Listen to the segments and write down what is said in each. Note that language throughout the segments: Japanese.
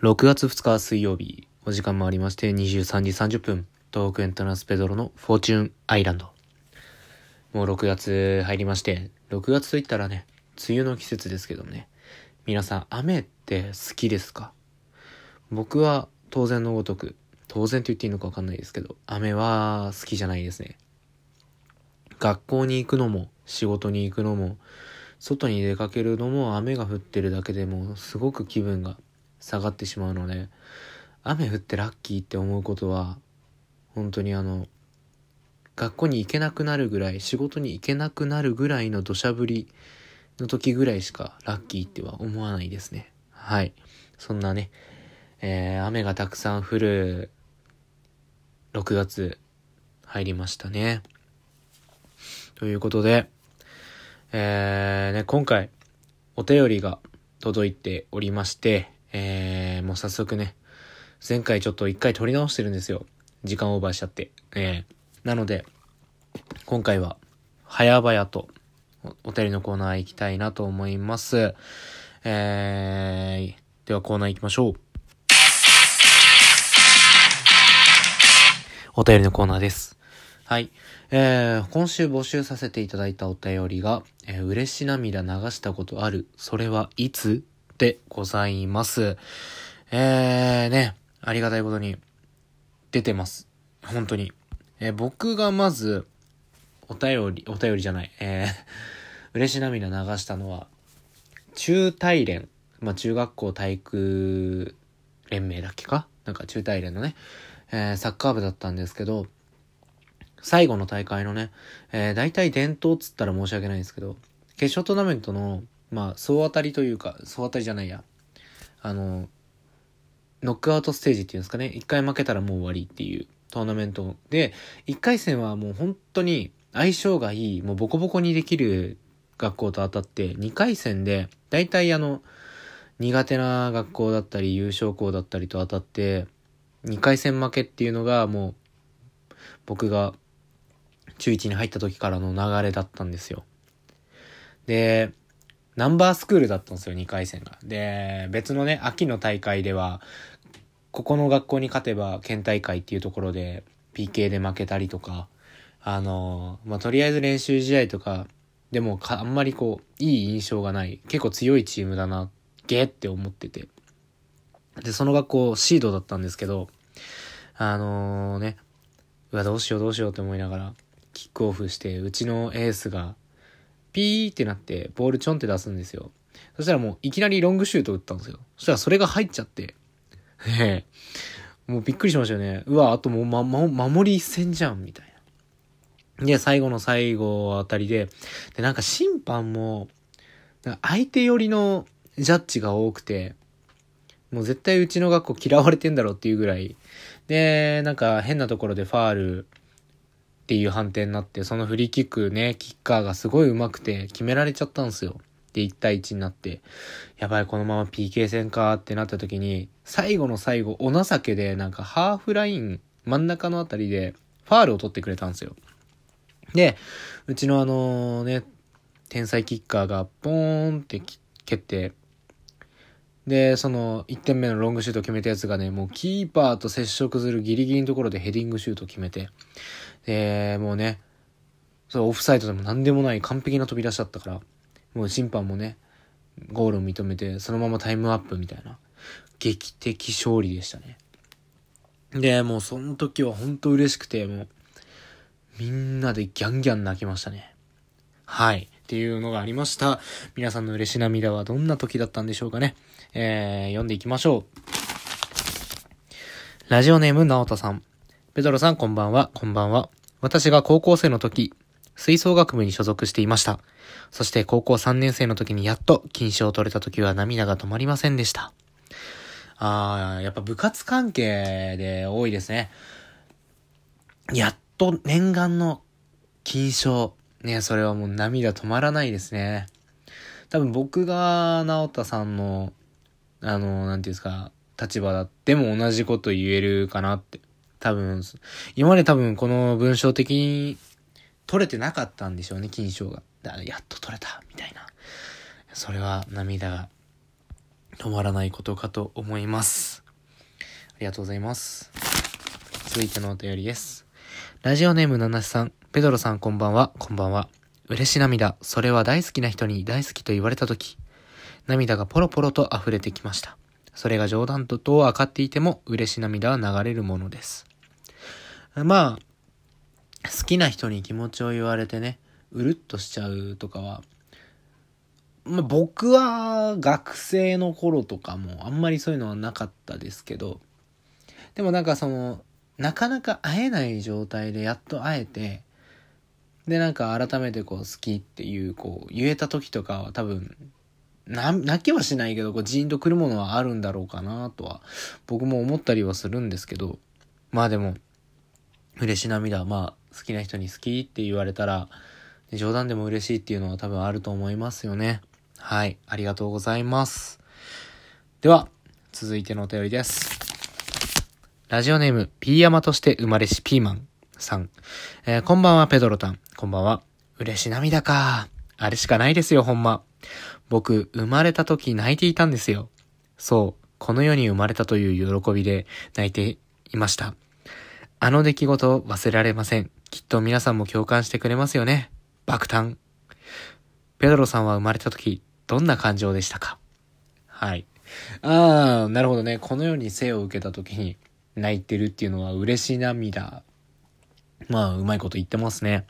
6月2日水曜日、お時間もありまして23時30分、東北エントランスペドロのフォーチュンアイランド。もう6月入りまして、6月といったらね、梅雨の季節ですけどね、皆さん雨って好きですか？僕は当然のごとく、当然と言っていいのかわかんないですけど、雨は好きじゃないですね。学校に行くのも、仕事に行くのも、外に出かけるのも雨が降ってるだけでもすごく気分が下がってしまうので雨降ってラッキーって思うことは本当にあの学校に行けなくなるぐらい仕事に行けなくなるぐらいの土砂降りの時ぐらいしかラッキーっては思わないですね。はい。そんなね、えー、雨がたくさん降る6月入りましたね。ということでえー、ね今回お便りが届いておりましてえー、もう早速ね、前回ちょっと一回撮り直してるんですよ。時間オーバーしちゃって。えー、なので、今回は、早々とお、お便りのコーナー行きたいなと思います。えー、ではコーナー行きましょう。お便りのコーナーです。はい。えー、今週募集させていただいたお便りが、えー、嬉し涙流したことある。それはいつでございます。えー、ね、ありがたいことに出てます。本当に。えー、僕がまず、お便り、お便りじゃない、えー、嬉し涙流したのは、中大連、まあ、中学校体育連盟だっけか？なんか中大連のね、えー、サッカー部だったんですけど、最後の大会のね、えー、大体伝統っつったら申し訳ないんですけど、決勝トーナメントのまあ、総当たりというか、総当たりじゃないや。あの、ノックアウトステージっていうんですかね。一回負けたらもう終わりっていうトーナメントで、一回戦はもう本当に相性がいい、もうボコボコにできる学校と当たって、二回戦で、大体あの、苦手な学校だったり、優勝校だったりと当たって、二回戦負けっていうのがもう、僕が中1に入った時からの流れだったんですよ。で、ナンバースクールだったんですよ、2回戦が。で、別のね、秋の大会では、ここの学校に勝てば県大会っていうところで PK で負けたりとか、あの、まあ、とりあえず練習試合とか、でもあんまりこう、いい印象がない、結構強いチームだな、ゲーって思ってて。で、その学校シードだったんですけど、あのー、ね、うわ、どうしようどうしようって思いながら、キックオフして、うちのエースがピーってなって、ボールちょんって出すんですよ。そしたらもういきなりロングシュート打ったんですよ。そしたらそれが入っちゃって。え。もうびっくりしましたよね。うわ、あともうま、ま、守り一戦じゃん、みたいな。で、最後の最後あたりで、で、なんか審判も、相手寄りのジャッジが多くて、もう絶対うちの学校嫌われてんだろうっていうぐらい。で、なんか変なところでファールっていう判定になって、そのフリーキックね、キッカーがすごい上手くて決められちゃったんですよ。で、1対1になって、やばい、このまま PK 戦かってなった時に、最後の最後、お情けで、なんかハーフライン、真ん中のあたりで、ファールを取ってくれたんですよ。で、うちのあのね、天才キッカーがポーンって蹴って、で、その1点目のロングシュート決めたやつがね、もうキーパーと接触するギリギリのところでヘディングシュート決めて、で、もうね、そ、オフサイドでも何でもない完璧な飛び出しだったから、もう審判もね、ゴールを認めて、そのままタイムアップみたいな、劇的勝利でしたね。で、もうその時は本当嬉しくて、もう、みんなでギャンギャン泣きましたね。はい。っていうのがありました。皆さんの嬉し涙はどんな時だったんでしょうかね。えー、読んでいきましょう。ラジオネーム、なおたさん。ペドロさん、こんばんは、こんばんは。私が高校生の時、吹奏楽部に所属していました。そして高校3年生の時にやっと金賞を取れた時は涙が止まりませんでした。あー、やっぱ部活関係で多いですね。やっと念願の金賞。ね、それはもう涙止まらないですね。多分僕が直田さんの、あの、なんていうんですか、立場だっても同じこと言えるかなって多分、今まで多分この文章的に取れてなかったんでしょうね、金賞が。やっと取れた、みたいな。それは涙が止まらないことかと思います。ありがとうございます。続いてのお便りです。ラジオネームナナシさん、ペドロさんこんばんは、こんばんは。嬉し涙、それは大好きな人に大好きと言われたとき、涙がポロポロと溢れてきました。それが冗談とと分かっていても嬉し涙は流れるものです。まあ、好きな人に気持ちを言われてね、うるっとしちゃうとかは、まあ、僕は学生の頃とかもあんまりそういうのはなかったですけど、でもなんかその、なかなか会えない状態でやっと会えて、でなんか改めてこう好きっていうこう言えた時とかは多分な、泣きはしないけど、こう、ジーンとくるものはあるんだろうかなとは、僕も思ったりはするんですけど、まあでも、嬉し涙、まあ、好きな人に好きって言われたら、冗談でも嬉しいっていうのは多分あると思いますよね。はい、ありがとうございます。では、続いてのお便りです。ラジオネーム、ピーヤマとして生まれしピーマンさん。えー、こんばんは、ペドロタン。こんばんは。嬉し涙か。あれしかないですよ、ほんま。僕、生まれた時泣いていたんですよ。そう、この世に生まれたという喜びで泣いていました。あの出来事を忘れられません。きっと皆さんも共感してくれますよね。爆誕。ペドロさんは生まれた時、どんな感情でしたか？はい。ああ、なるほどね。この世に生を受けた時に泣いてるっていうのは嬉し涙。まあ、うまいこと言ってますね。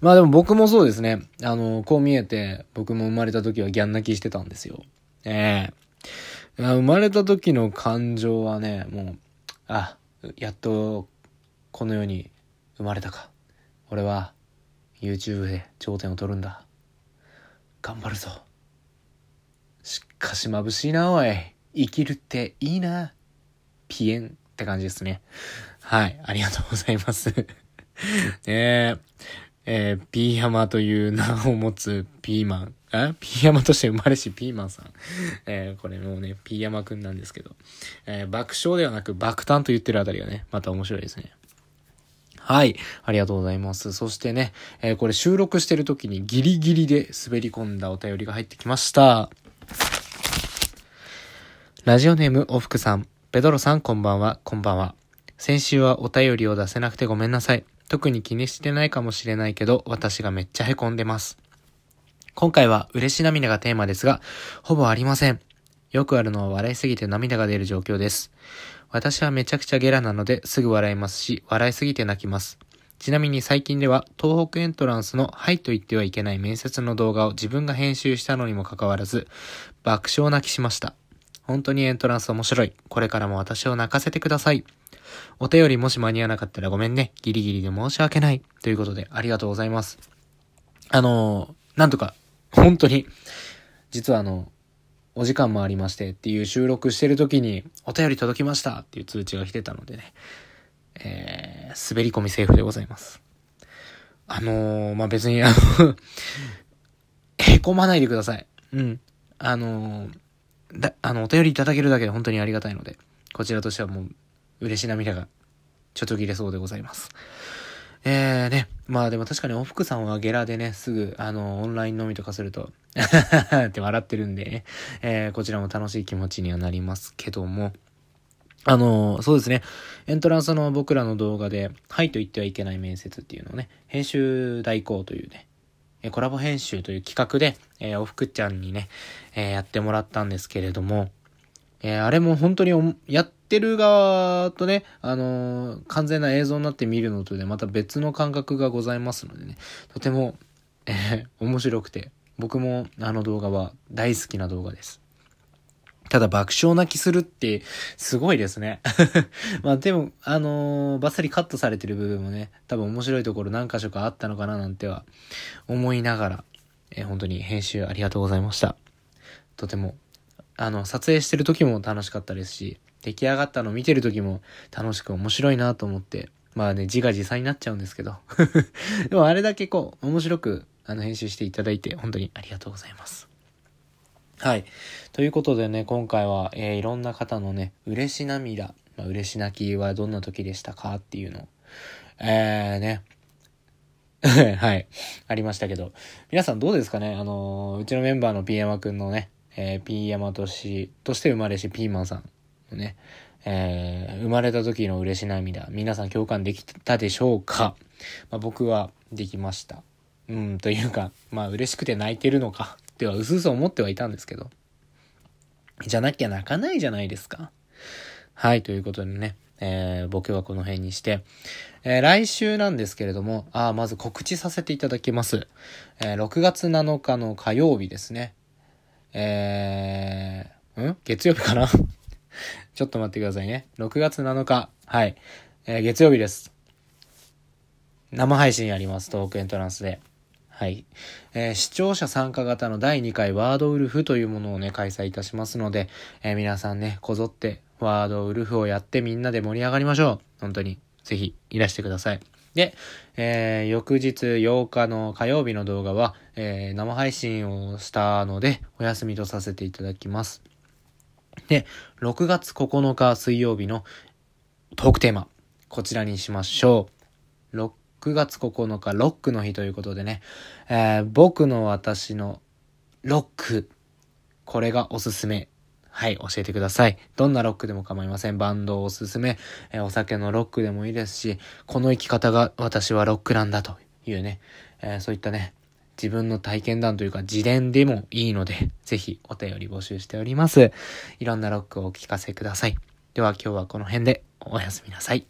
まあでも僕もそうですね。あの、こう見えて、僕も生まれた時はギャン泣きしてたんですよ。ええー、生まれた時の感情はね、もう、あ、やっと、この世に生まれたか。俺は、YouTube で頂点を取るんだ。頑張るぞ。しかし眩しいな、おい。生きるっていいな。ピエンって感じですね。はい、ありがとうございます。ねえ。えー、ピーヤマという名を持つピーマン。え？ピーヤマとして生まれしピーマンさん。えー、これもうね、ピーヤマくんなんですけど。えー、爆笑ではなく爆誕と言ってるあたりがね、また面白いですね。はい。ありがとうございます。そしてね、えー、これ収録してる時にギリギリで滑り込んだお便りが入ってきました。ラジオネームおふくさん。ペドロさんこんばんは、こんばんは。先週はお便りを出せなくてごめんなさい。特に気にしてないかもしれないけど、私がめっちゃ凹んでます。今回は嬉し涙がテーマですが、ほぼありません。よくあるのは笑いすぎて涙が出る状況です。私はめちゃくちゃゲラなのですぐ笑いますし、笑いすぎて泣きます。ちなみに最近では東北エントランスのはいと言ってはいけない面接の動画を自分が編集したのにもかかわらず、爆笑泣きしました。本当にエントランス面白い。これからも私を泣かせてください。お便りもし間に合わなかったらごめんね。ギリギリで申し訳ない。ということで、ありがとうございます。あのなんとか、本当に、実はあの、お時間もありましてっていう収録してる時に、お便り届きましたっていう通知が来てたのでね、えー、滑り込みセーフでございます。あのー、まあ、別にあのへこまないでください。うん。あのー、だ、あの、お便りいただけるだけで本当にありがたいので、こちらとしてはもう嬉し涙がちょっと切れそうでございます。えーね。まあでも確かにおふくさんはゲラでね、すぐ、あの、オンライン飲みとかすると って笑ってるんで、ね、えー、こちらも楽しい気持ちにはなりますけども、あの、そうですね。エントランスの僕らの動画で、はいと言ってはいけない面接っていうのをね、編集代行というね、えコラボ編集という企画で、え、おふくちゃんにね、え、やってもらったんですけれども、え、あれも本当にやってる側とね、あのー、完全な映像になって見るのとでまた別の感覚がございますのでね、とても、えー、面白くて、僕もあの動画は大好きな動画です。ただ爆笑泣きするってすごいですね。まあでも、あのー、バッサリカットされてる部分もね、多分面白いところ何箇所かあったのかななんては思いながら、えー、本当に編集ありがとうございました。とてもあの、撮影してる時も楽しかったですし、出来上がったの見てる時も楽しく面白いなと思って、まあね、自画自賛になっちゃうんですけど。でもあれだけこう、面白く、あの、編集していただいて、本当にありがとうございます。はい。ということでね、今回は、えー、いろんな方のね、嬉し涙、まあ、嬉し泣きはどんな時でしたか？っていうの。を、えー、ね、はい、ありましたけど、皆さんどうですかね？あのー、うちのメンバーのピーヤマくんのね、えー、ピーヤマトシとして生まれしピーマンさんのね、えー、生まれた時の嬉し涙、皆さん共感できたでしょうか、まあ、僕はできました。うん、というか、まあ嬉しくて泣いてるのか、ってはうすうす思ってはいたんですけど。じゃなきゃ泣かないじゃないですか。はい、ということでね、えー、僕はこの辺にして、えー、来週なんですけれども、あまず告知させていただきます。えー、6月7日の火曜日ですね。えー、ん？月曜日かな？ちょっと待ってくださいね。6月7日。はい。えー、月曜日です。生配信やります。トークエントランスで。はい。えー、視聴者参加型の第2回ワードウルフというものをね、開催いたしますので、えー、皆さんね、こぞってワードウルフをやってみんなで盛り上がりましょう。本当に。ぜひ、いらしてください。で、えー、翌日8日の火曜日の動画は、えー、生配信をしたので、お休みとさせていただきます。で、6月9日水曜日のトークテーマ、こちらにしましょう。6月9日、ロックの日ということでね、えー、僕の私のロック、これがおすすめ。はい、教えてください。どんなロックでも構いません。バンドをおすすめ、えー、お酒のロックでもいいですし、この生き方が私はロックなんだというね、えー、そういったね、自分の体験談というか自伝でもいいので、ぜひお便り募集しております。いろんなロックをお聞かせください。では今日はこの辺でおやすみなさい。